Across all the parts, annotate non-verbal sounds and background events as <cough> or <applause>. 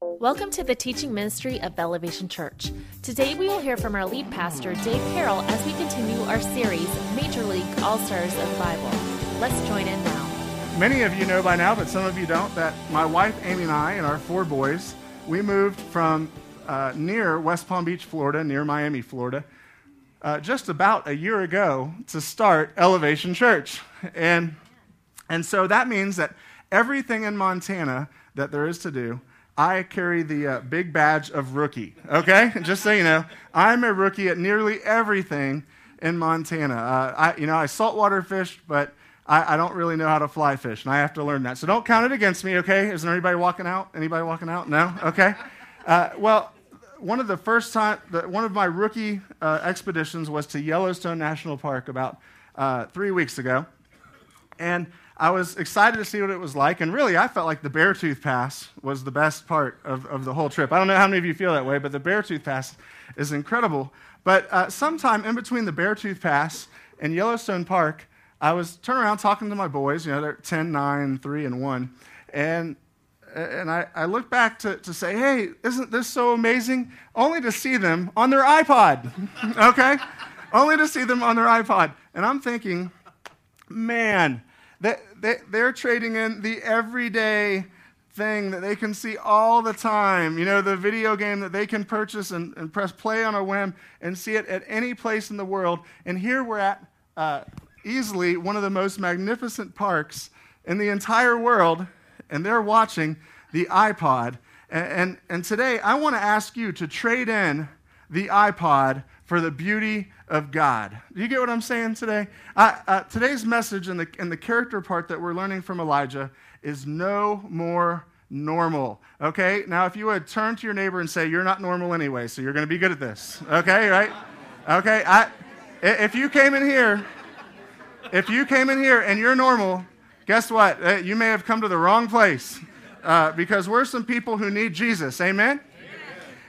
Welcome to the teaching ministry of Elevation Church. Today we will hear from our lead pastor, Dave Carroll, as we continue our series, Major League All Stars of the Bible. Let's join in now. Many of you know by now, but some of you don't, that my wife Amy and I and our four boys, we moved from uh, near West Palm Beach, Florida, near Miami, Florida, uh, just about a year ago to start Elevation Church. And, and so that means that everything in Montana that there is to do, I carry the uh, big badge of rookie, okay? <laughs> Just so you know, I'm a rookie at nearly everything in Montana. Uh, I, you know, I saltwater fish, but I, I, don't really know how to fly fish, and I have to learn that. So don't count it against me, okay? Is there anybody walking out? Anybody walking out? No? Okay. Uh, well, one of the first time, the, one of my rookie uh, expeditions was to Yellowstone National Park about uh, three weeks ago, and I was excited to see what it was like, and really, I felt like the Beartooth Pass was the best part of, of the whole trip. I don't know how many of you feel that way, but the Beartooth Pass is incredible. But uh, sometime in between the Beartooth Pass and Yellowstone Park, I was turning around talking to my boys, you know, they're 10, 9, 3, and 1, and and I, I look back to, to say, hey, isn't this so amazing? Only to see them on their iPod, <laughs> okay? Only to see them on their iPod. And I'm thinking, man, they, they, they're trading in the everyday thing that they can see all the time. You know, the video game that they can purchase and, and press play on a whim and see it at any place in the world. And here we're at uh, easily one of the most magnificent parks in the entire world, and they're watching the iPod. And, and, and today I want to ask you to trade in the iPod for the beauty of God. Do you get what I'm saying today? Uh, uh, today's message and the, and the character part that we're learning from Elijah is no more normal. Okay? Now, if you would turn to your neighbor and say, You're not normal anyway, so you're going to be good at this. Okay, right? Okay? I, if you came in here, if you came in here and you're normal, guess what? Uh, you may have come to the wrong place uh, because we're some people who need Jesus. Amen?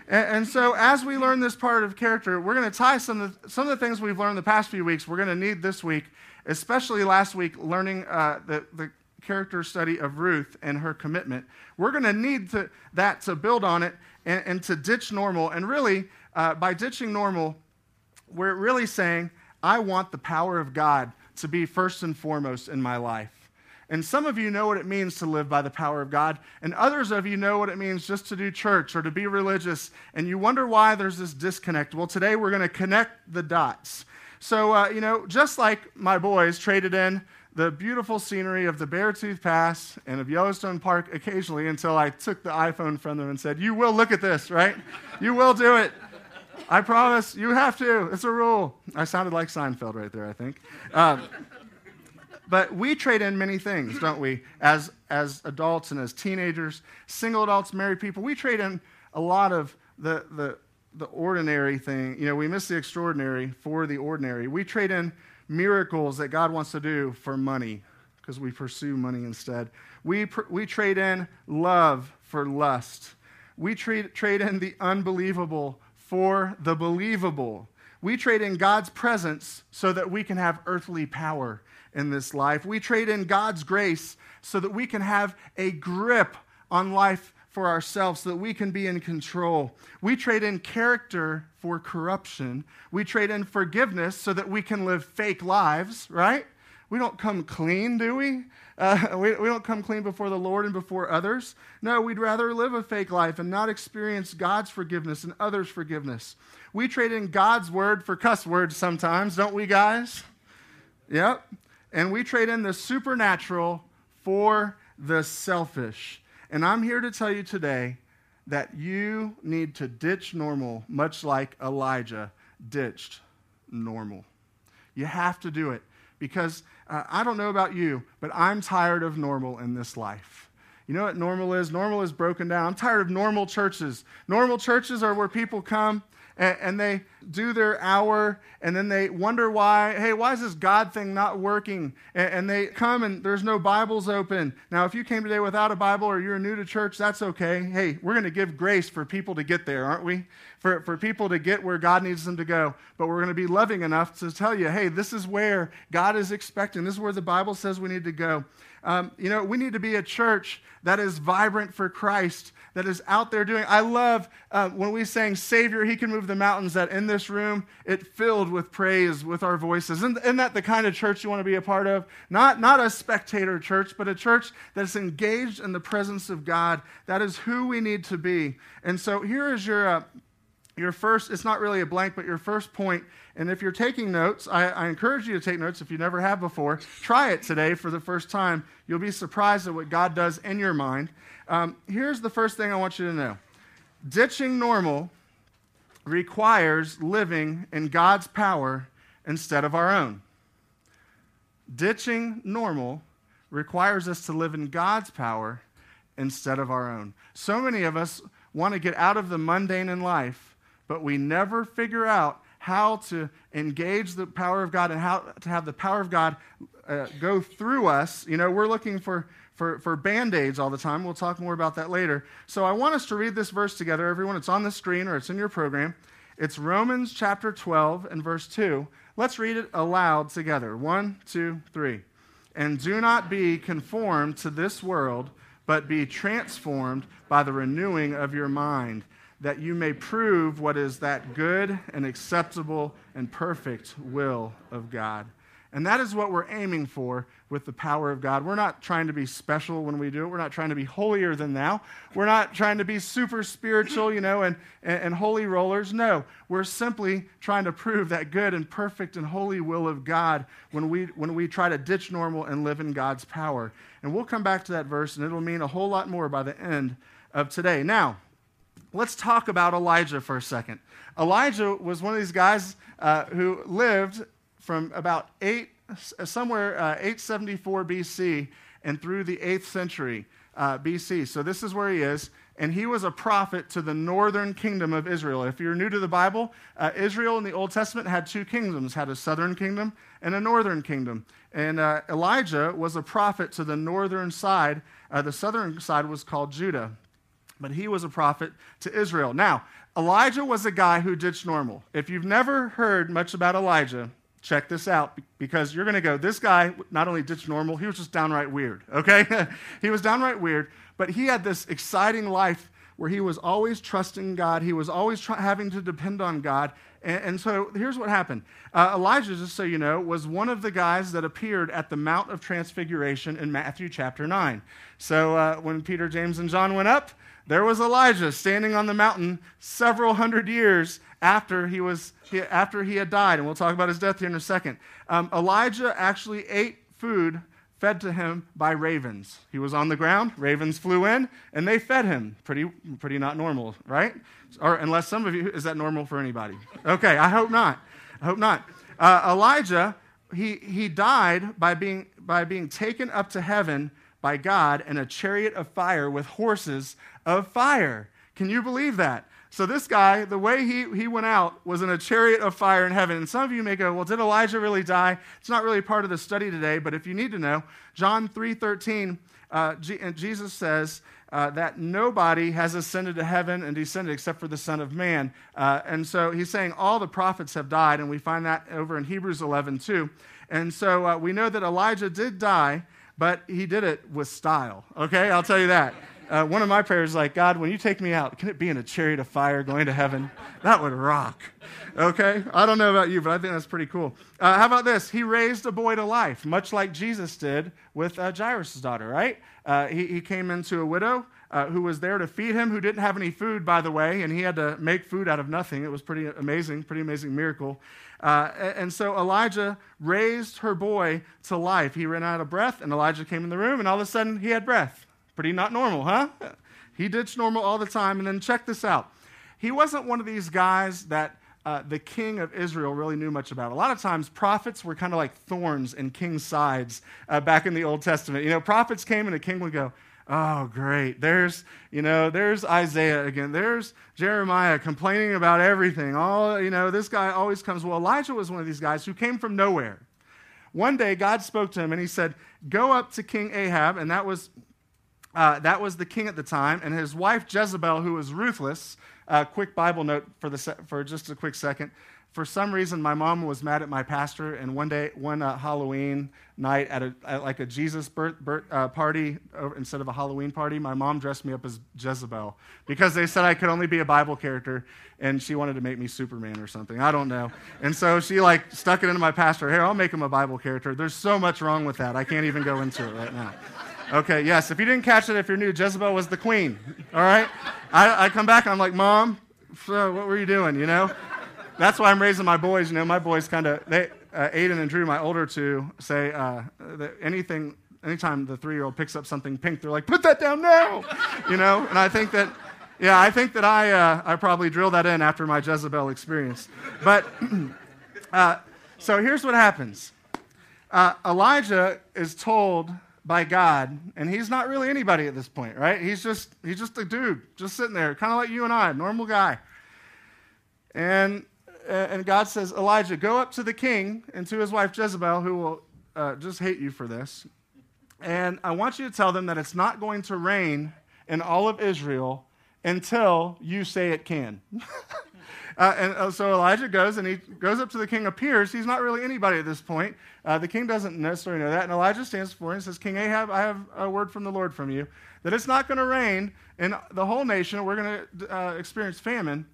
And, and, so, as we learn this part of character, we're going to tie some of, the, some of the things we've learned the past few weeks, we're going to need this week, especially last week, learning uh, the, the character study of Ruth and her commitment. We're going to need that to build on it and, and to ditch normal. And really, uh, by ditching normal, we're really saying, I want the power of God to be first and foremost in my life. And some of you know what it means to live by the power of God, and others of you know what it means just to do church or to be religious, and you wonder why there's this disconnect. Well, today we're going to connect the dots. So, uh, you know, just like my boys traded in the beautiful scenery of the Beartooth Pass and of Yellowstone Park occasionally until I took the iPhone from them and said, You will look at this, right? <laughs> you will do it. I promise. You have to. It's a rule. I sounded like Seinfeld right there, I think. Um, but we trade in many things, don't we? As, as adults and as teenagers, single adults, married people, we trade in a lot of the, the, the ordinary thing. You know, we miss the extraordinary for the ordinary. We trade in miracles that God wants to do for money because we pursue money instead. We, pr- we trade in love for lust. We trade, trade in the unbelievable for the believable. We trade in God's presence so that we can have earthly power in this life. We trade in God's grace so that we can have a grip on life for ourselves, so that we can be in control. We trade in character for corruption. We trade in forgiveness so that we can live fake lives, right? We don't come clean, do we? Uh, <laughs> we? We don't come clean before the Lord and before others. No, we'd rather live a fake life and not experience God's forgiveness and others' forgiveness. We trade in God's word for cuss words sometimes, don't we, guys? Yep and we trade in the supernatural for the selfish. And I'm here to tell you today that you need to ditch normal, much like Elijah ditched normal. You have to do it because uh, I don't know about you, but I'm tired of normal in this life. You know what normal is? Normal is broken down. I'm tired of normal churches. Normal churches are where people come and, and, they do their hour and then they wonder why, hey, why is this God thing not working? And, and, they come and there's no Bibles open. Now, if you came today without a Bible or you're new to church, that's okay. Hey, we're going to give grace for people to get there, aren't we? For, for people to get where God needs them to go. But we're going to be loving enough to tell you, hey, this is where God is expecting. This is where the Bible says we need to go. Um, you know, we need to be a church that is vibrant for Christ, that is out there doing. I love uh, when we sang Savior, He can move the mountains, that in this room it filled with praise with our voices. Isn't, isn't that the kind of church you want to be a part of? Not, not a spectator church, but a church that's engaged in the presence of God. That is who we need to be. And so here is your. Uh, your first, it's not really a blank, but your first point. And if you're taking notes, I, I, encourage you to take notes if you never have before. Try it today for the first time. You'll be surprised at what God does in your mind. Um, here's the first thing I want you to know ditching normal requires living in God's power instead of our own. Ditching normal requires us to live in God's power instead of our own. So many of us want to get out of the mundane in life but we never figure out how to engage the power of God and how to have the power of God uh, go through us. You know, we're looking for, for, for band aids all the time. We'll talk more about that later. So I want us to read this verse together, everyone. It's on the screen or it's in your program. It's Romans chapter 12 and verse 2. Let's read it aloud together. One, two, three. And do not be conformed to this world, but be transformed by the renewing of your mind that you may prove what is that good and acceptable and perfect will of God. And that is what we're aiming for with the power of God. We're not trying to be special when we do it. We're not trying to be holier than thou. We're not trying to be super spiritual, you know, and, and, and, holy rollers. No, we're simply trying to prove that good and perfect and holy will of God when we, when we try to ditch normal and live in God's power. And we'll come back to that verse, and it'll mean a whole lot more by the end of today. Now, let's talk about Elijah for a second. Elijah was one of these guys uh, who lived from about eight, somewhere uh, 874 BC and through the 8th century uh, BC. So this is where he is. And he was a prophet to the northern kingdom of Israel. If you're new to the Bible, uh, Israel in the Old Testament had two kingdoms, had a southern kingdom and a northern kingdom. And uh, Elijah was a prophet to the northern side. Uh, the southern side was called Judah but he was a prophet to Israel. Now, Elijah was a guy who ditched normal. If you've never heard much about Elijah, check this out because you're going to go, this guy not only ditched normal, he was just downright weird, okay? <laughs> he was downright weird, but he had this exciting life where he was always trusting God, he was always having to depend on God. And, and so here's what happened uh, Elijah, just so you know, was one of the guys that appeared at the Mount of Transfiguration in Matthew chapter 9. So uh, when Peter, James, and John went up, there was Elijah standing on the mountain several hundred years after he, was, after he had died. And we'll talk about his death here in a second. Um, Elijah actually ate food fed to him by ravens. He was on the ground, ravens flew in, and they fed him. Pretty, pretty not normal, right? Or unless some of you, is that normal for anybody? Okay, I hope not. I hope not. Uh, Elijah, he, he died by being, by being taken up to heaven by God in a chariot of fire with horses of fire. Can you believe that? So, this guy, the way he, he went out was in a chariot of fire in heaven. And some of you may go, well, did Elijah really die? It's not really part of the study today, but if you need to know, John 3.13, uh, G- Jesus says, uh, that nobody has ascended to heaven and descended except for the Son of Man. Uh, and so he's saying all the prophets have died, and we find that over in Hebrews 11 too. And so uh, we know that Elijah did die, but he did it with style. Okay, I'll tell you that. Uh, one of my prayers is like, God, when you take me out, can it be in a chariot of fire going to heaven? That would rock. Okay? I don't know about you, but I think that's pretty cool. Uh, how about this? He raised a boy to life, much like Jesus did with uh, Jairus' daughter, right? Uh, he, he came into a widow uh, who was there to feed him, who didn't have any food, by the way, and he had to make food out of nothing. It was pretty amazing, pretty amazing miracle. Uh, and so Elijah raised her boy to life. He ran out of breath, and Elijah came in the room, and all of a sudden he had breath. Pretty not normal, huh? <laughs> He ditched normal all the time. And then check this out. He wasn't one of these guys that uh, the king of Israel really knew much about. A lot of times, prophets were kind of like thorns in king's sides uh, back in the Old Testament. You know, prophets came and the king would go, Oh, great. There's, you know, there's Isaiah again. There's Jeremiah complaining about everything. All, you know, this guy always comes. Well, Elijah was one of these guys who came from nowhere. One day, God spoke to him and he said, Go up to King Ahab, and that was, uh, that was the king at the time, and his wife Jezebel, who was ruthless. Uh, quick Bible note for, the se- for just a quick second. for some reason, my mom was mad at my pastor, and one day, one uh, Halloween night at, a, at like a Jesus birth, birth, uh, party instead of a Halloween party, my mom dressed me up as Jezebel because they said I could only be a Bible character, and she wanted to make me Superman or something. I don't know. And so she like stuck it into my pastor. Here, I'll make him a Bible character. There's so much wrong with that. I can't even go into it right now. Okay, yes. If you didn't catch it, if you're new, Jezebel was the queen. All right. I, I come back I'm like, Mom, what were you doing? You know. That's why I'm raising my boys. You know, my boys kind of they uh, Aiden and Drew, my older two, say uh, that anything, anytime the three-year-old picks up something pink, they're like, "Put that down now," you know. And I think that, yeah, I think that I uh, I probably drilled that in after my Jezebel experience. But <clears throat> uh, so here's what happens: uh, Elijah is told by God, and he's not really anybody at this point, right? He's just he's just a dude, just sitting there, kind of like you and I, normal guy. And and God says, Elijah, go up to the king and to his wife Jezebel, who will uh, just hate you for this. And I want you to tell them that it's not going to rain in all of Israel until you say it can. <laughs> uh, and uh, so Elijah goes and he goes up to the king, appears. He's not really anybody at this point. Uh, the king doesn't necessarily know that. And Elijah stands before him and says, King Ahab, I have a word from the Lord from you that it's not going to rain in the whole nation. We're going to uh, experience famine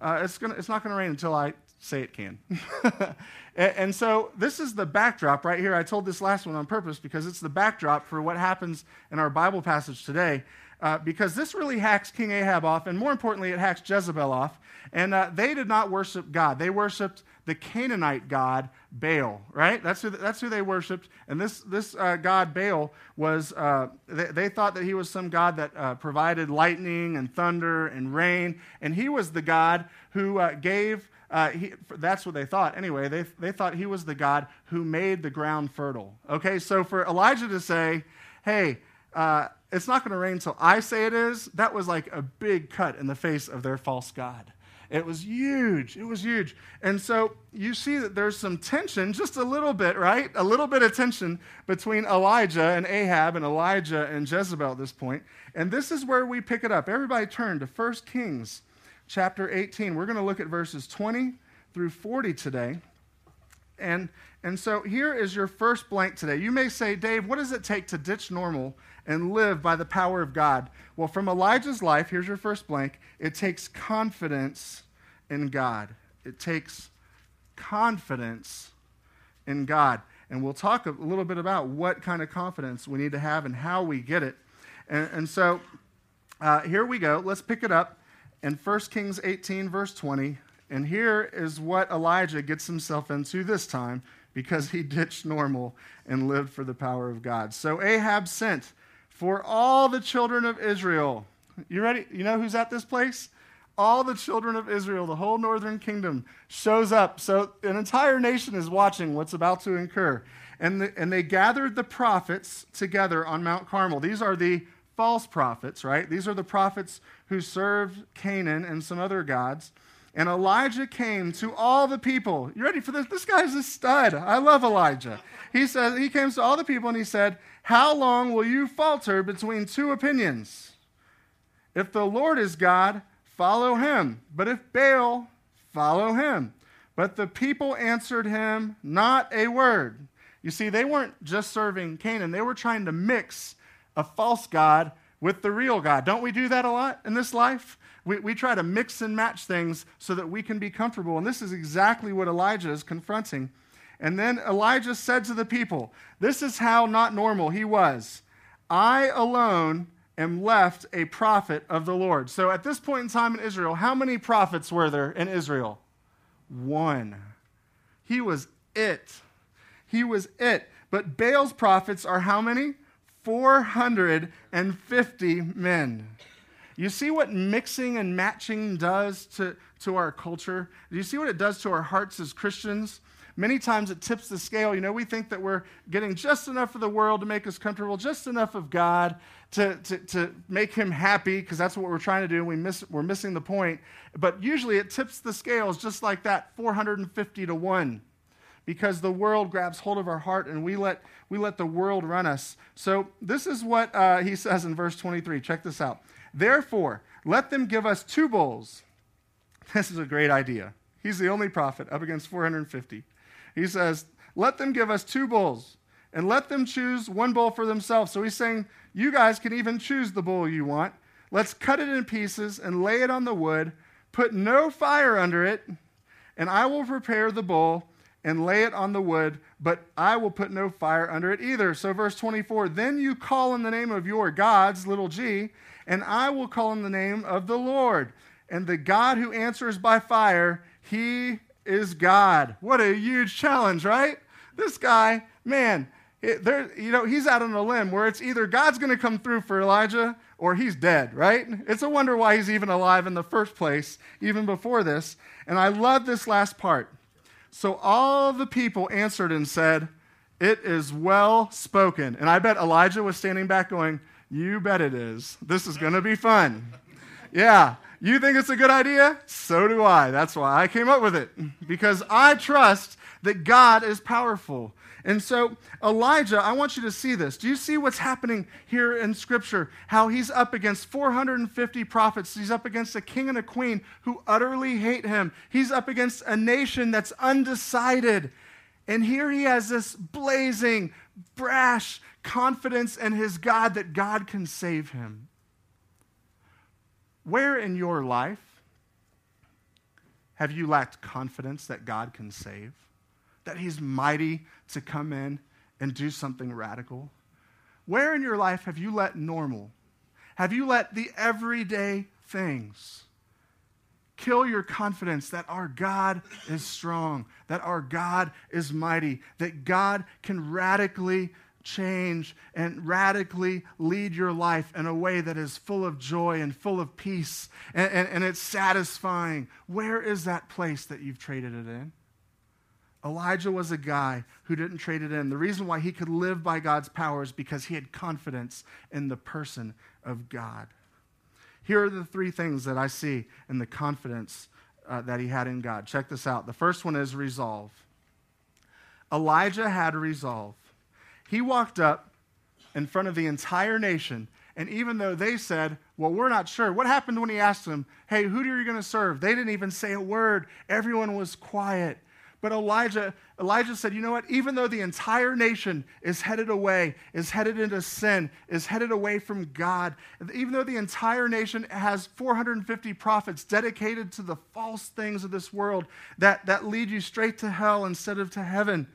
uh, it's, gonna, it's not going to rain until I say it can. <laughs> and, and, so this is the backdrop right here. I told this last one on purpose because it's the backdrop for what happens in our Bible passage today. Uh, because this really hacks King Ahab off, and more importantly, it hacks Jezebel off. And uh, they did not worship God, they worshiped the Canaanite god Baal, right? That's who, that's who they worshiped. And this, this uh, god Baal was, uh, they, they, thought that he was some god that uh, provided lightning and thunder and rain. And he was the god who uh, gave, uh, he, that's what they thought. Anyway, they, they thought he was the God who made the ground fertile. Okay, so for Elijah to say, hey, uh, it's not going to rain until I say it is, that was like a big cut in the face of their false God. It was huge. It was huge. And so you see that there's some tension, just a little bit, right? A little bit of tension between Elijah and Ahab and Elijah and Jezebel at this point. And this is where we pick it up. Everybody turn to 1 Kings chapter 18. We're going to look at verses 20 through 40 today. And, and so here is your first blank today. You may say, Dave, what does it take to ditch normal and live by the power of God? Well, from Elijah's life, here's your first blank it takes confidence in God. It takes confidence in God. And we'll talk a little bit about what kind of confidence we need to have and how we get it. And, and so uh, here we go. Let's pick it up in 1 Kings 18, verse 20. And here is what Elijah gets himself into this time because he ditched normal and lived for the power of God. So Ahab sent for all the children of Israel. You ready? You know who's at this place? All the children of Israel, the whole northern kingdom shows up. So an entire nation is watching what's about to incur. And, the, and they gathered the prophets together on Mount Carmel. These are the false prophets, right? These are the prophets who served Canaan and some other gods. And Elijah came to all the people. You ready for this? This guy's a stud. I love Elijah. He says he came to all the people and he said, "How long will you falter between two opinions? If the Lord is God, follow him. But if Baal, follow him." But the people answered him not a word. You see, they weren't just serving Canaan, they were trying to mix a false God with the real God. Don't we do that a lot in this life? We, we try to mix and match things so that we can be comfortable. And this is exactly what Elijah is confronting. And then Elijah said to the people, This is how not normal he was. I alone am left a prophet of the Lord. So at this point in time in Israel, how many prophets were there in Israel? One. He was it. He was it. But Baal's prophets are how many? 450 men. You see what mixing and matching does to, to our culture? Do you see what it does to our hearts as Christians? Many times it tips the scale. You know, we think that we're getting just enough of the world to make us comfortable, just enough of God to, to, to make him happy, because that's what we're trying to do. We miss, we're missing the point. But usually it tips the scales just like that 450 to 1 because the world grabs hold of our heart and we let, we let the world run us. So, this is what uh, he says in verse 23. Check this out. Therefore, let them give us two bulls. This is a great idea. He's the only prophet up against 450. He says, Let them give us two bulls and let them choose one bull for themselves. So he's saying, You guys can even choose the bull you want. Let's cut it in pieces and lay it on the wood, put no fire under it, and I will prepare the bull and lay it on the wood, but I will put no fire under it either. So, verse 24 Then you call in the name of your gods, little g, and I will call in the name of the Lord. And the God who answers by fire, he is God. What a huge challenge, right? This guy, man, it, there, you know, he's out on a limb where it's either God's going to come through for Elijah or he's dead, right? It's a wonder why he's even alive in the first place, even before this. And I love this last part. So all the people answered and said, It is well spoken. And I bet Elijah was standing back going, You bet it is. This is going to be fun. Yeah. You think it's a good idea? So do I. That's why I came up with it. Because I trust that God is powerful. And so, Elijah, I want you to see this. Do you see what's happening here in Scripture? How he's up against 450 prophets. He's up against a king and a queen who utterly hate him. He's up against a nation that's undecided. And here he has this blazing, brash confidence in his God that God can save him. Where in your life have you lacked confidence that God can save? That He's mighty to come in and do something radical? Where in your life have you let normal, have you let the everyday things kill your confidence that our God is strong, that our God is mighty, that God can radically change and radically lead your life in a way that is full of joy and full of peace and, and, and, it's satisfying. Where is that place that you've traded it in? Elijah was a guy who didn't trade it in. The reason why he could live by God's power is because he had confidence in the person of God. Here are the three things that I see in the confidence uh, that he had in God. Check this out. The first one is resolve. Elijah had resolve. He walked up in front of the entire nation, and even though they said, Well, we're not sure, what happened when he asked them, Hey, who are you going to serve? They didn't even say a word. Everyone was quiet. But Elijah, Elijah said, you know what? Even though the entire nation is headed away, is headed into sin, is headed away from God, even though the entire nation has 450 prophets dedicated to the false things of this world that, that lead you straight to hell instead of to heaven,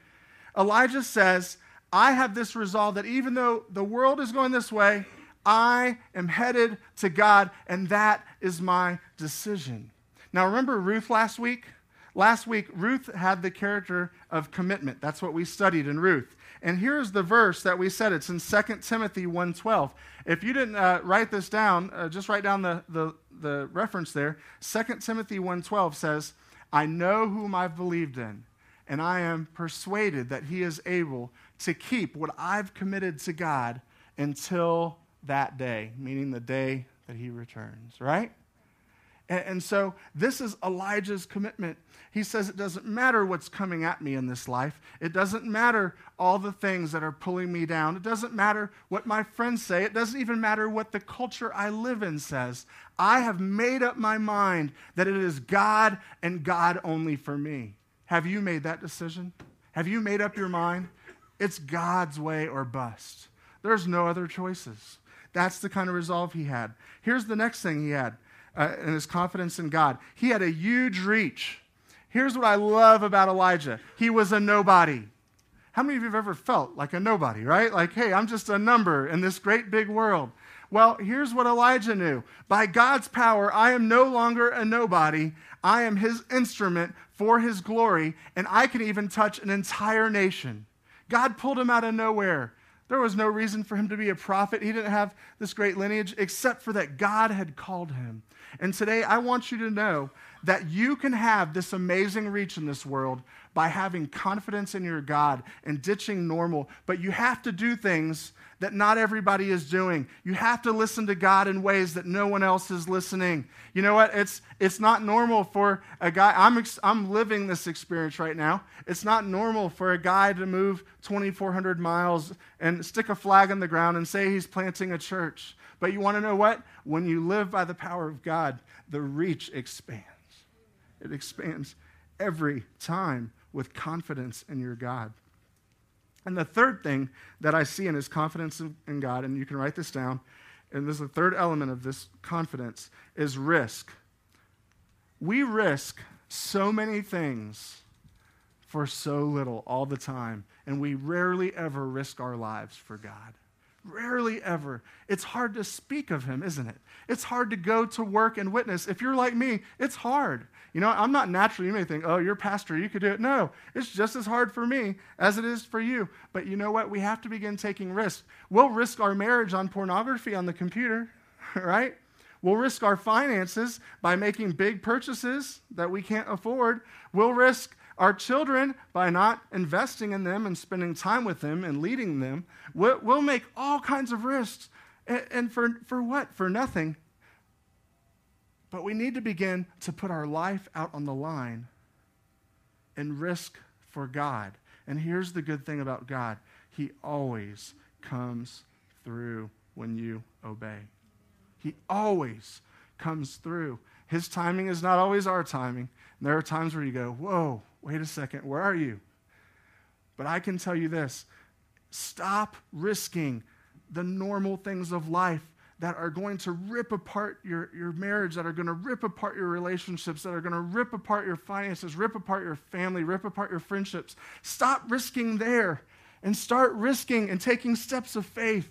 Elijah says, I have this resolve that even though the world is going this way, I am headed to God, and that is my decision. Now, remember Ruth last week? Last week, Ruth had the character of commitment. That's what we studied in Ruth. And here's the verse that we said. It's in 2 Timothy 1.12. If you didn't uh, write this down, uh, just write down the, the, the reference there. 2 Timothy 1.12 says, I know whom I've believed in, and I am persuaded that he is able to keep what I've committed to God until that day, meaning the day that he returns, right? And, so this is Elijah's commitment. He says, It doesn't matter what's coming at me in this life. It doesn't matter all the things that are pulling me down. It doesn't matter what my friends say. It doesn't even matter what the culture I live in says. I have made up my mind that it is God and God only for me. Have you made that decision? Have you made up your mind? It's God's way or bust. There's no other choices. That's the kind of resolve he had. Here's the next thing he had uh, and his confidence in God. He had a huge reach. Here's what I love about Elijah he was a nobody. How many of you have ever felt like a nobody, right? Like, hey, I'm just a number in this great big world. Well, here's what Elijah knew by God's power, I am no longer a nobody. I am his instrument for his glory, and I can even touch an entire nation. God pulled him out of nowhere. There was no reason for him to be a prophet. He didn't have this great lineage, except for that God had called him. And today, I want you to know that you can have this amazing reach in this world by having confidence in your God and ditching normal. But you have to do things that not everybody is doing. You have to listen to God in ways that no one else is listening. You know what? It's, it's not normal for a guy, I'm, ex, I'm living this experience right now. It's not normal for a guy to move 2,400 miles and stick a flag in the ground and say he's planting a church. But you want to know what? When you live by the power of God, the reach expands. It expands. every time with confidence in your God. And the third thing that I see in his confidence in God, and you can write this down, and this is the third element of this confidence, is risk. We risk so many things for so little all the time, and we rarely ever risk our lives for God. Rarely ever. It's hard to speak of him, isn't it? It's hard to go to work and witness. If you're like me, it's hard. You know, I'm not naturally, you may think, oh, you're a pastor, you could do it. No, it's just as hard for me as it is for you. But you know what? We have to begin taking risks. We'll risk our marriage on pornography on the computer, <laughs> right? We'll risk our finances by making big purchases that we can't afford. We'll risk our children, by not investing in them and spending time with them and leading them, we'll, we'll make all kinds of risks. And, and for, for what? For nothing. But we need to begin to put our life out on the line and risk for God. And here's the good thing about God He always comes through when you obey. He always comes through. His timing is not always our timing. And there are times where you go, Whoa, wait a second, where are you? But I can tell you this stop risking the normal things of life that are going to rip apart your, your marriage, that are going to rip apart your relationships, that are going to rip apart your finances, rip apart your family, rip apart your friendships. Stop risking there and start risking and taking steps of faith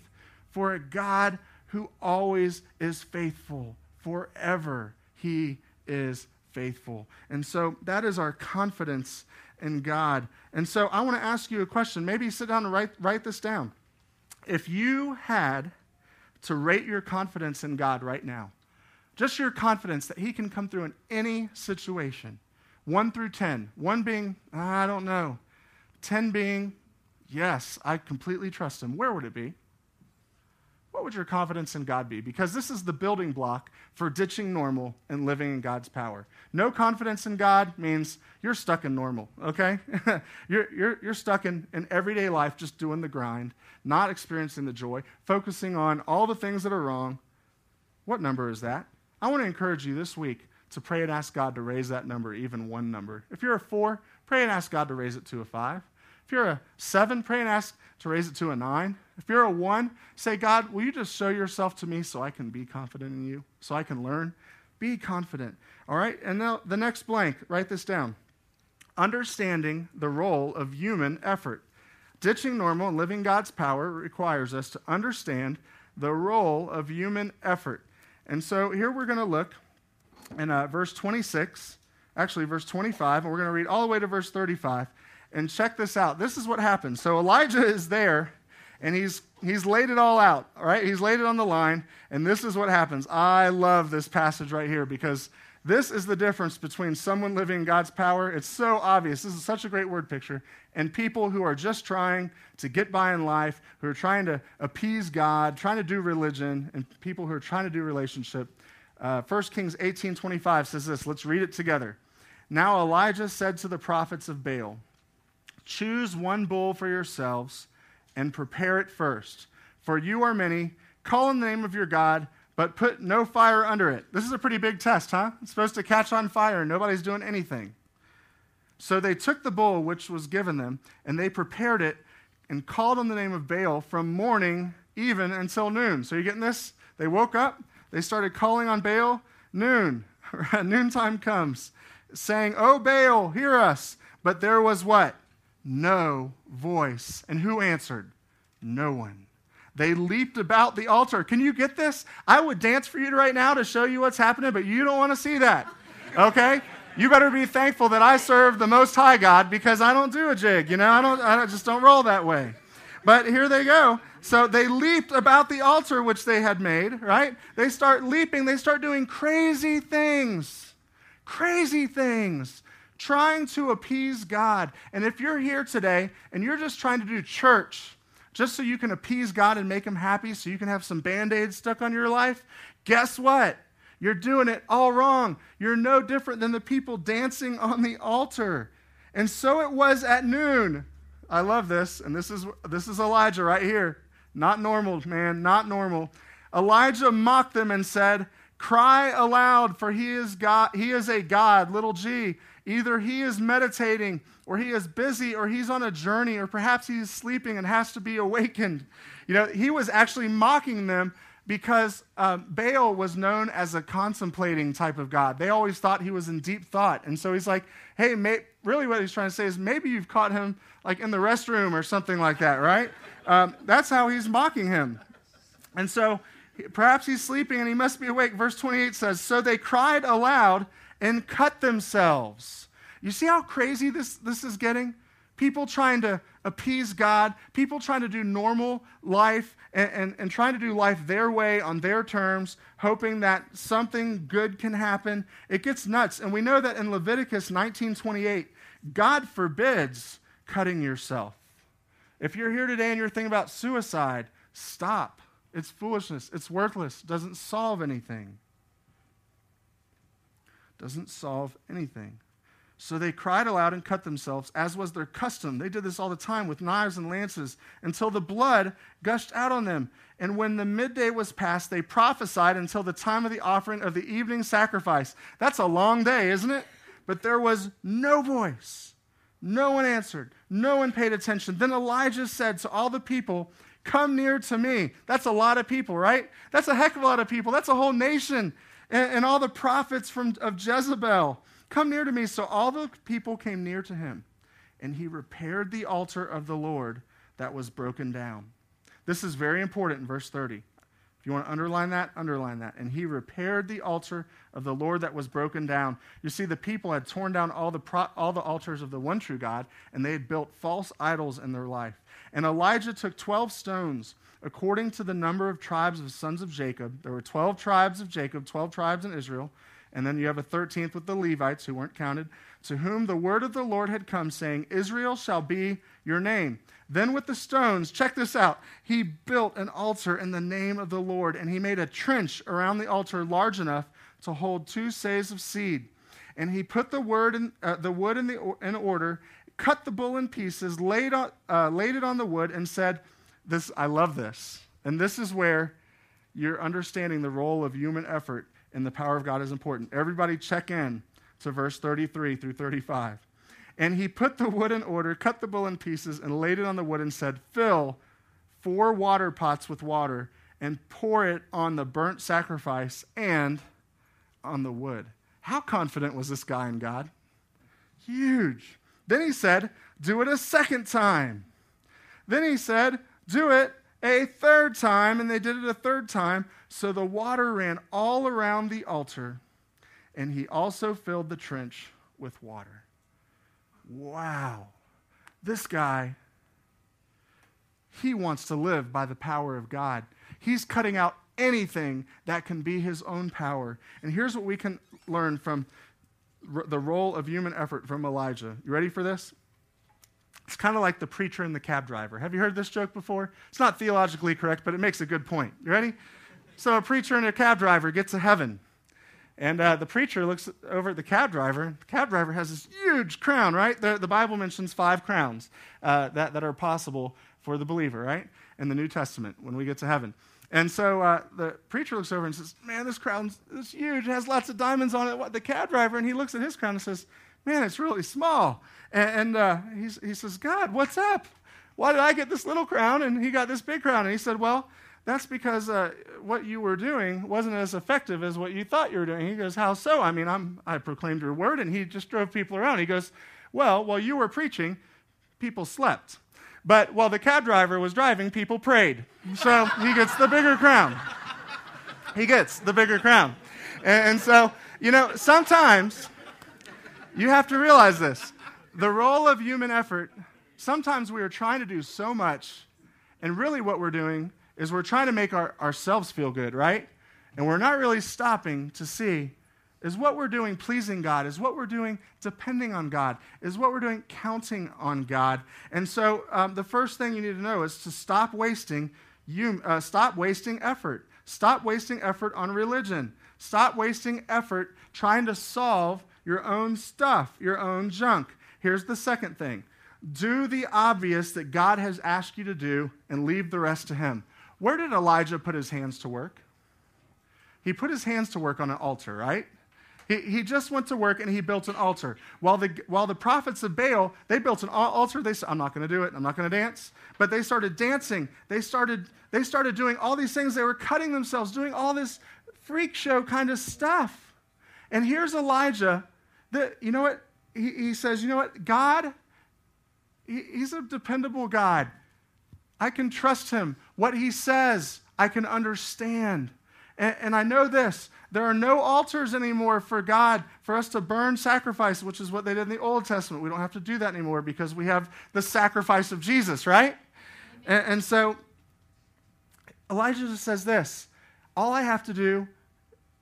for a God who always is faithful. Forever, He is faithful. And so that is our confidence in God. And so I want to ask you a question. Maybe sit down and write, write this down. If you had to rate your confidence in God right now, just your confidence that He can come through in any situation, one through 10, one being, I don't know, 10 being, yes, I completely trust Him, where would it be? What would your confidence in God be? Because this is the building block for ditching normal and living in God's power. No confidence in God means you're stuck in normal, okay? <laughs> you're, you're, you're stuck in, in everyday life just doing the grind, not experiencing the joy, focusing on all the things that are wrong. What number is that? I want to encourage you this week to pray and ask God to raise that number, even one number. If you're a four, pray and ask God to raise it to a five. If you're a seven, pray and ask to raise it to a nine. If you're a one, say, God, will you just show yourself to me so I can be confident in you, so I can learn? Be confident. All right? And now the next blank, write this down. Understanding the role of human effort. Ditching normal and living God's power requires us to understand the role of human effort. And so here we're going to look in uh, verse 26, actually, verse 25, and we're going to read all the way to verse 35. And check this out. This is what happens. So Elijah is there and he's he's laid it all out, right? He's laid it on the line, and this is what happens. I love this passage right here because this is the difference between someone living in God's power. It's so obvious. This is such a great word picture. And people who are just trying to get by in life, who are trying to appease God, trying to do religion, and people who are trying to do relationship. Uh, 1 Kings 18 25 says this. Let's read it together. Now Elijah said to the prophets of Baal, Choose one bull for yourselves and prepare it first. For you are many. Call in the name of your God, but put no fire under it. This is a pretty big test, huh? It's supposed to catch on fire. and Nobody's doing anything. So they took the bull which was given them, and they prepared it and called on the name of Baal from morning even until noon. So you getting this? They woke up, they started calling on Baal. Noon, <laughs> noontime comes, saying, "Oh Baal, hear us!" But there was what? no voice. And who answered? No one. They leaped about the altar. Can you get this? I would dance for you right now to show you what's happening, but you don't want to see that. Okay? You better be thankful that I serve the Most High God because I don't do a jig. You know, I don't. I just don't roll that way. But here they go. So they leaped about the altar which they had made. Right? They start leaping. They start doing crazy things. Crazy things trying to appease God. And if you're here today and you're just trying to do church just so you can appease God and make Him happy, so you can have some band aids stuck on your life, guess what? You're doing it all wrong. You're no different than the people dancing on the altar. And so it was at noon. I love this, and this is, this is Elijah right here. Not normal, man, not normal. Elijah mocked them and said, Cry aloud, for he is God, he is a God, little g. Either he is meditating, or he is busy, or he's on a journey, or perhaps he's sleeping and has to be awakened. You know, he was actually mocking them because um, Baal was known as a contemplating type of God. They always thought he was in deep thought. And so he's like, hey, may, really what he's trying to say is maybe you've caught him like in the restroom or something like that, right? Um, that's how he's mocking him. And so perhaps he's sleeping and he must be awake. Verse 28 says, So they cried aloud and cut themselves. You see how crazy this, this is getting? People trying to appease God, people trying to do normal life and, and, and, trying to do life their way on their terms, hoping that something good can happen. It gets nuts. And we know that in Leviticus 19:28, God forbids cutting yourself. If you're here today and you're thinking about suicide, stop. It's foolishness. It's worthless. Doesn't solve anything. Doesn't solve anything. So they cried aloud and cut themselves, as was their custom. They did this all the time with knives and lances until the blood gushed out on them. And when the midday was past, they prophesied until the time of the offering of the evening sacrifice. That's a long day, isn't it? But there was no voice. No one answered. No one paid attention. Then Elijah said to all the people, Come near to me. That's a lot of people, right? That's a heck of a lot of people. That's a whole nation. And, and all the prophets from, of Jezebel. Come near to me. So all the people came near to him, and he repaired the altar of the Lord that was broken down. This is very important in verse 30. If you want to underline that, underline that. And he repaired the altar of the Lord that was broken down. You see, the people had torn down all the, pro- all the altars of the one true God, and they had built false idols in their life. And Elijah took 12 stones, according to the number of tribes of sons of Jacob. There were 12 tribes of Jacob, 12 tribes in Israel. And then you have a 13th with the Levites, who weren't counted, to whom the word of the Lord had come, saying, Israel shall be your name. Then with the stones, check this out, he built an altar in the name of the Lord, and he made a trench around the altar large enough to hold two seahs of seed. And he put the, word in, uh, the wood in, the, in order, cut the bull in pieces, laid, on, uh, laid it on the wood, and said, this, I love this. And this is where you're understanding the role of human effort and the power of God is important. Everybody check in to verse 33 through 35. And he put the wood in order, cut the bull in pieces, and laid it on the wood, and said, Fill four water pots with water, and pour it on the burnt sacrifice and on the wood. How confident was this guy in God? Huge. Then he said, Do it a second time. Then he said, Do it a third time, and they did it a third time. So the water ran all around the altar, and he also filled the trench with water wow, this guy, he wants to live by the power of God. He's cutting out anything that can be his own power. And here's what we can learn from the role of human effort from Elijah. You ready for this? It's kind of like the preacher and the cab driver. Have you heard this joke before? It's not theologically correct, but it makes a good point. You ready? So, a preacher and a cab driver get to heaven. And uh, the preacher looks over at the cab driver. The cab driver has this huge crown, right? The, the Bible mentions five crowns uh, that, that are possible for the believer, right? In the New Testament when we get to heaven. And so uh, the preacher looks over and says, Man, this crown is huge. It has lots of diamonds on it. What, the cab driver, and he looks at his crown and says, Man, it's really small. And, and uh, he says, God, what's up? Why did I get this little crown and he got this big crown? And he said, Well, that's because uh, what you were doing wasn't as effective as what you thought you were doing. He goes, How so? I mean, I'm, I proclaimed your word, and he just drove people around. He goes, Well, while you were preaching, people slept. But while the cab driver was driving, people prayed. So he gets the bigger crown. He gets the bigger crown. And, and so, you know, sometimes you have to realize this. The role of human effort, sometimes we are trying to do so much, and really what we're doing is we're trying to make our, ourselves feel good, right? And we're not really stopping to see is what we're doing pleasing God? Is what we're doing depending on God? Is what we're doing counting on God? And so um, the first thing you need to know is to stop wasting you uh, stop wasting effort. Stop wasting effort on religion. Stop wasting effort trying to solve your own stuff, your own junk. Here's the second thing. Do the obvious that God has asked you to do and leave the rest to him. Where did Elijah put his hands to work? he put his hands to work on an altar, right? He, he just went to work and he built an altar. While the, while the prophets of Baal, they built an altar, they said, I'm not going to do it, I'm not going to dance. But they started dancing. They started, they started doing all these things. They were cutting themselves, doing all this freak show kind of stuff. And here's Elijah. That, you know what? He, he says, You know what? God, he, he's a dependable God. I can trust him. What he says, I can understand. And, and, I know this there are no altars anymore for God for us to burn sacrifice, which is what they did in the Old Testament. We don't have to do that anymore because we have the sacrifice of Jesus, right? And, and so Elijah just says this All I have to do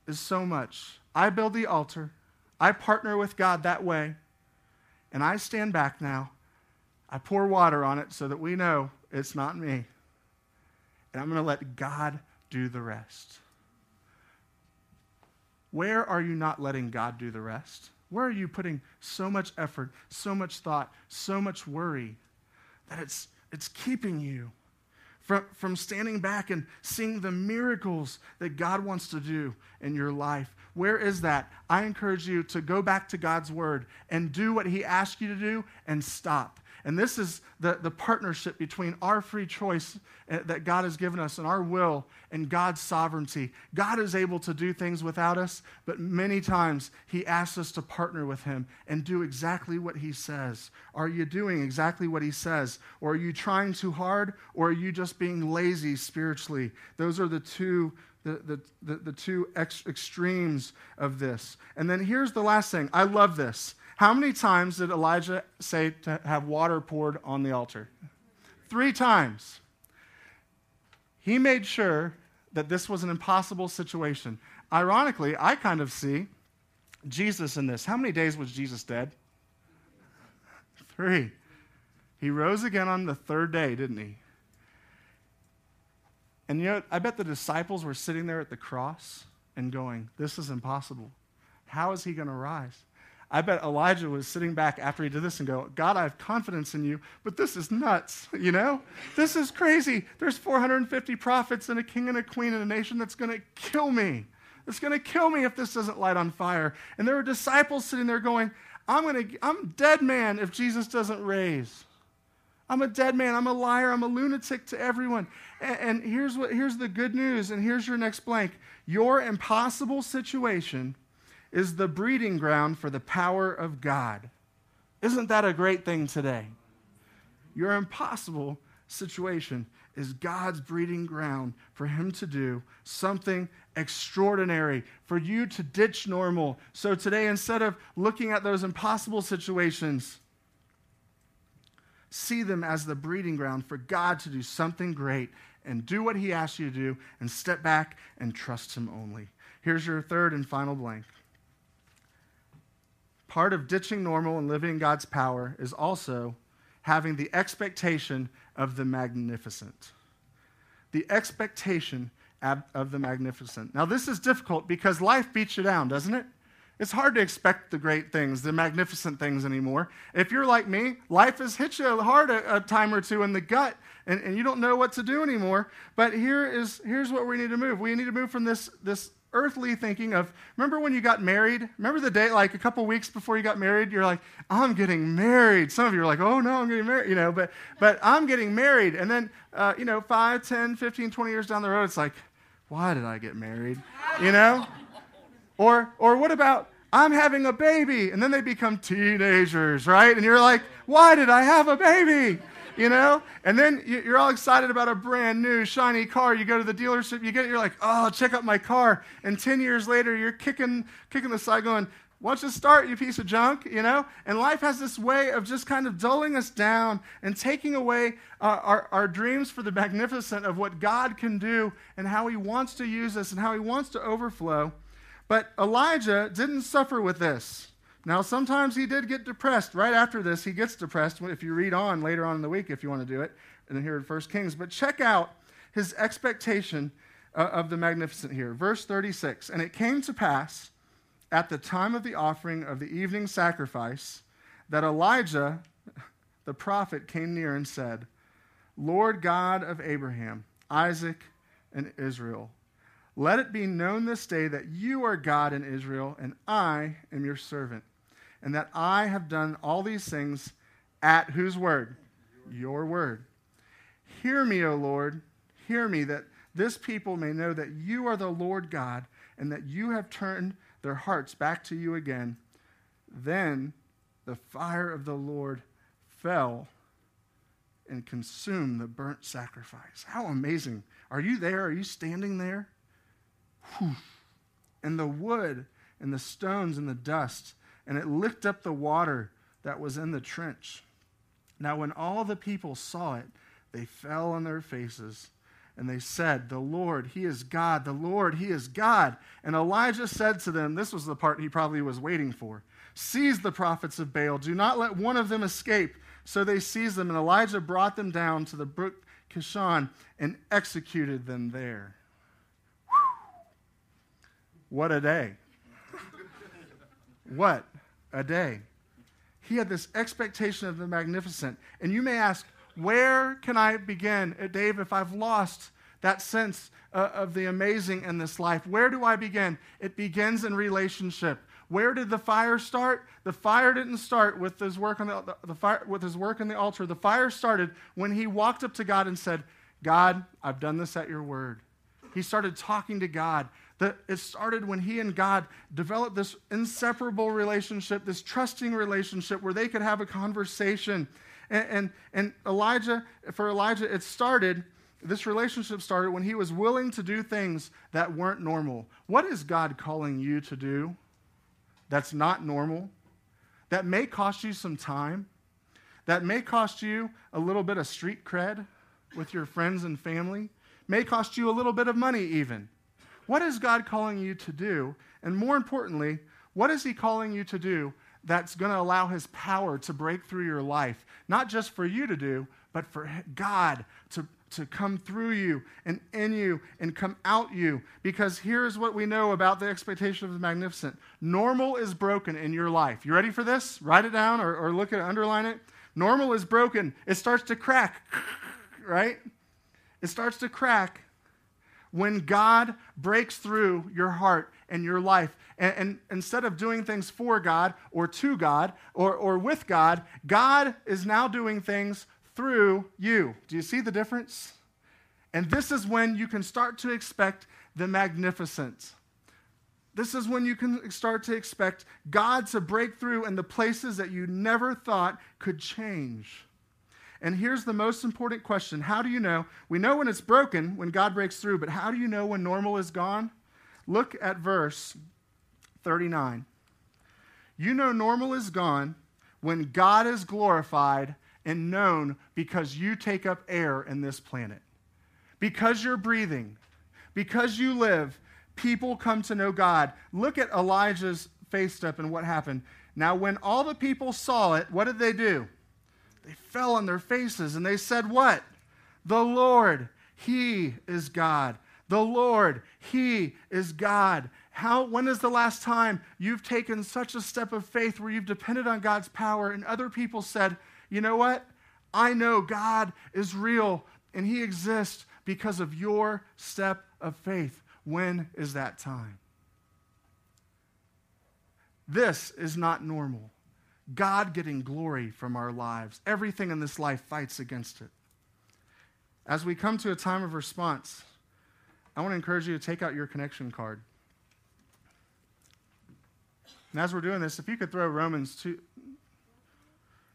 is so much. I build the altar, I partner with God that way, and I stand back now. I pour water on it so that we know it's not me. And I'm going to let God do the rest. Where are you not letting God do the rest? Where are you putting so much effort, so much thought, so much worry that it's, it's keeping you from, from standing back and seeing the miracles that God wants to do in your life? Where is that? I encourage you to go back to God's word and do what He asked you to do and stop and this is the, the partnership between our free choice eh, that God has given us and our will and God's sovereignty. God is able to do things without us, but many times He asks us to partner with Him and do exactly what He says. Are you doing exactly what He says? Or are you trying too hard? Or are you just being lazy spiritually? Those are the two. The, the, the, two ex- extremes of this. And then here's the last thing. I love this. How many times did Elijah say to have water poured on the altar? Three times. He made sure that this was an impossible situation. Ironically, I kind of see Jesus in this. How many days was Jesus dead? Three. He rose again on the third day, didn't he? And you know, I bet the disciples were sitting there at the cross and going, This is impossible. How is he going to rise? I bet Elijah was sitting back after he did this and go, God, I have confidence in you, but this is nuts, <laughs> you know? This is crazy. There's 450 prophets and a king and a queen in a nation that's going to kill me. It's going to kill me if this doesn't light on fire. And there were disciples sitting there going, I'm going to I'm dead man if Jesus doesn't raise. I'm a dead man. I'm a liar. I'm a lunatic to everyone. And, and here's what here's the good news and here's your next blank. Your impossible situation is the breeding ground for the power of God. Isn't that a great thing today? Your impossible situation is God's breeding ground for Him to do something extraordinary, for you to ditch normal. So today, instead of looking at those impossible situations, see them as the breeding ground for God to do something great and do what He asks you to do and step back and trust Him only. Here's your third and final blank. Part of ditching normal and living in God's power is also having the expectation of the magnificent. The expectation of the magnificent. Now, this is difficult because life beats you down, doesn't it? It's hard to expect the great things, the magnificent things anymore. If you're like me, life has hit you hard a, a time or two in the gut, and, and you don't know what to do anymore. But here is here's what we need to move. We need to move from this, this earthly thinking of remember when you got married? Remember the day like a couple weeks before you got married? You're like i'm getting married. Some of you are like oh no i'm getting married you know but but i'm getting married. And then uh, you know 5 10 15 20 years down the road it's like why did i get married? You know? Or or what about i'm having a baby and then they become teenagers right? And you're like why did i have a baby you know? And then you're all excited about a brand new shiny car. You go to the dealership, you get it, you're like, oh, check out my car. And 10 years later, you're kicking, kicking the side going, why don't you start, you piece of junk, you know? And life has this way of just kind of dulling us down and taking away uh, our, our dreams for the magnificent of what God can do and how He wants to use us and how He wants to overflow. But Elijah didn't suffer with this. Now, sometimes he did get depressed. Right after this, he gets depressed if you read on later on in the week, if you want to do it, and then here in 1 Kings. But check out his expectation uh, of the magnificent here. Verse 36 And it came to pass at the time of the offering of the evening sacrifice that Elijah, <laughs> the prophet, came near and said, Lord God of Abraham, Isaac, and Israel, Let it be known this day that you are God in Israel, and I am your servant, and that I have done all these things at whose word? Your word. Hear me, O Lord, hear me, that this people may know that you are the Lord God, and that you have turned their hearts back to you again. Then the fire of the Lord fell and consumed the burnt sacrifice. How amazing. Are you there? Are you standing there? Whew. And the wood and the stones and the dust, and it licked up the water that was in the trench. Now, when all the people saw it, they fell on their faces and they said, The Lord, He is God. The Lord, He is God. And Elijah said to them, This was the part he probably was waiting for Seize the prophets of Baal. Do not let one of them escape. So they seized them, and Elijah brought them down to the brook Kishon and executed them there. Whew. What a day! what a day. He had this expectation of the magnificent. And you may ask, where can I begin, uh, Dave, if I've lost that sense uh, of the amazing in this life? Where do I begin? It begins in relationship. Where did the fire start? The fire didn't start with his work on the, the fire, with his work on the altar. The fire started when he walked up to God and said, "God, I've done this at your word." He started talking to God. The, it started when he and God developed this inseparable relationship, this trusting relationship where they could have a conversation. And, and, and Elijah, for Elijah, it started, this relationship started when he was willing to do things that weren't normal. What is God calling you to do? that's not normal, that may cost you some time, that may cost you a little bit of street cred with your friends and family, may cost you a little bit of money even. What is God calling you to do? And more importantly, what is He calling you to do that's going to allow His power to break through your life? Not just for you to do, but for God to to come through you and in you and come out you. Because here's what we know about the expectation of the magnificent normal is broken in your life. You ready for this? Write it down or, or look at it, underline it. Normal is broken. It starts to crack, <laughs> right? It starts to crack when God breaks through your heart and your life. And, and, instead of doing things for God or to God or, or with God, God is now doing things through you. Do you see the difference? And this is when you can start to expect the magnificent. This is when you can start to expect God to break through in the places that you never thought could change. And here's the most important question How do you know? We know when it's broken, when God breaks through, but how do you know when normal is gone? Look at verse 39. You know normal is gone when God is glorified and known because you take up air in this planet. Because you're breathing, because you live, people come to know God. Look at Elijah's face step and what happened. Now, when all the people saw it, what did they do? They fell on their faces and they said, What? The Lord, He is God. The Lord, He is God. How, when is the last time you've taken such a step of faith where you've depended on God's power and other people said, you know what? I know God is real and He exists because of your step of faith. When is that time? This is not normal. God getting glory from our lives. Everything in this life fights against it. As we come to a time of response, I want to encourage you to take out your connection card. And as we're doing this, if you could throw Romans 2,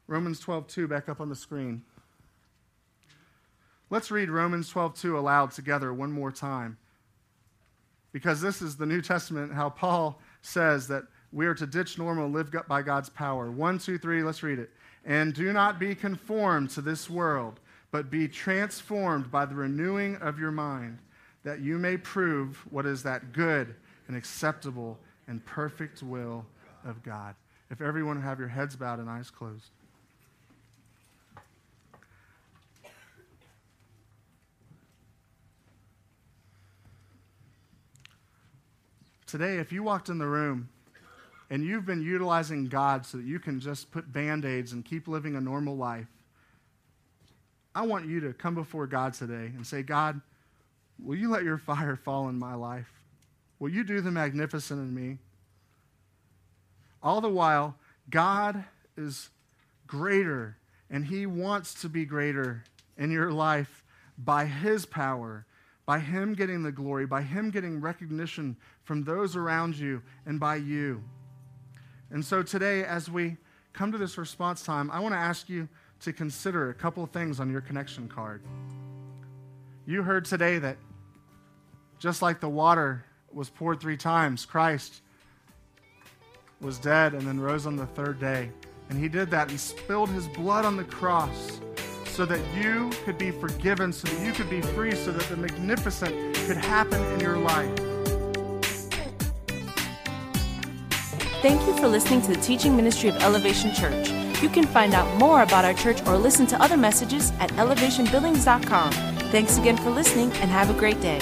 Romans 12:2 back up on the screen. Let's read Romans 12:2 aloud together one more time. Because this is the New Testament, how Paul says that we are to ditch normal live by God's power. One, two, three, let's read it. And do not be conformed to this world, but be transformed by the renewing of your mind, that you may prove what is that good and acceptable and perfect will of God. If everyone have your heads bowed and eyes closed. Today, if you walked in the room and you've been utilizing God so that you can just put band aids and keep living a normal life, I want you to come before God today and say, God, will you let your fire fall in my life? Will you do the magnificent in me? All the while, God is greater, and He wants to be greater in your life by His power, by Him getting the glory, by Him getting recognition from those around you, and by you. And so today, as we come to this response time, I want to ask you to consider a couple of things on your connection card. You heard today that just like the water was poured three times, Christ was dead and then rose on the third day. And he did that. He spilled his blood on the cross so that you could be forgiven, so that you could be free, so that the magnificent could happen in your life. Thank you for listening to the teaching ministry of Elevation Church. You can find out more about our church or listen to other messages at elevationbillings.com. Thanks again for listening and have a great day.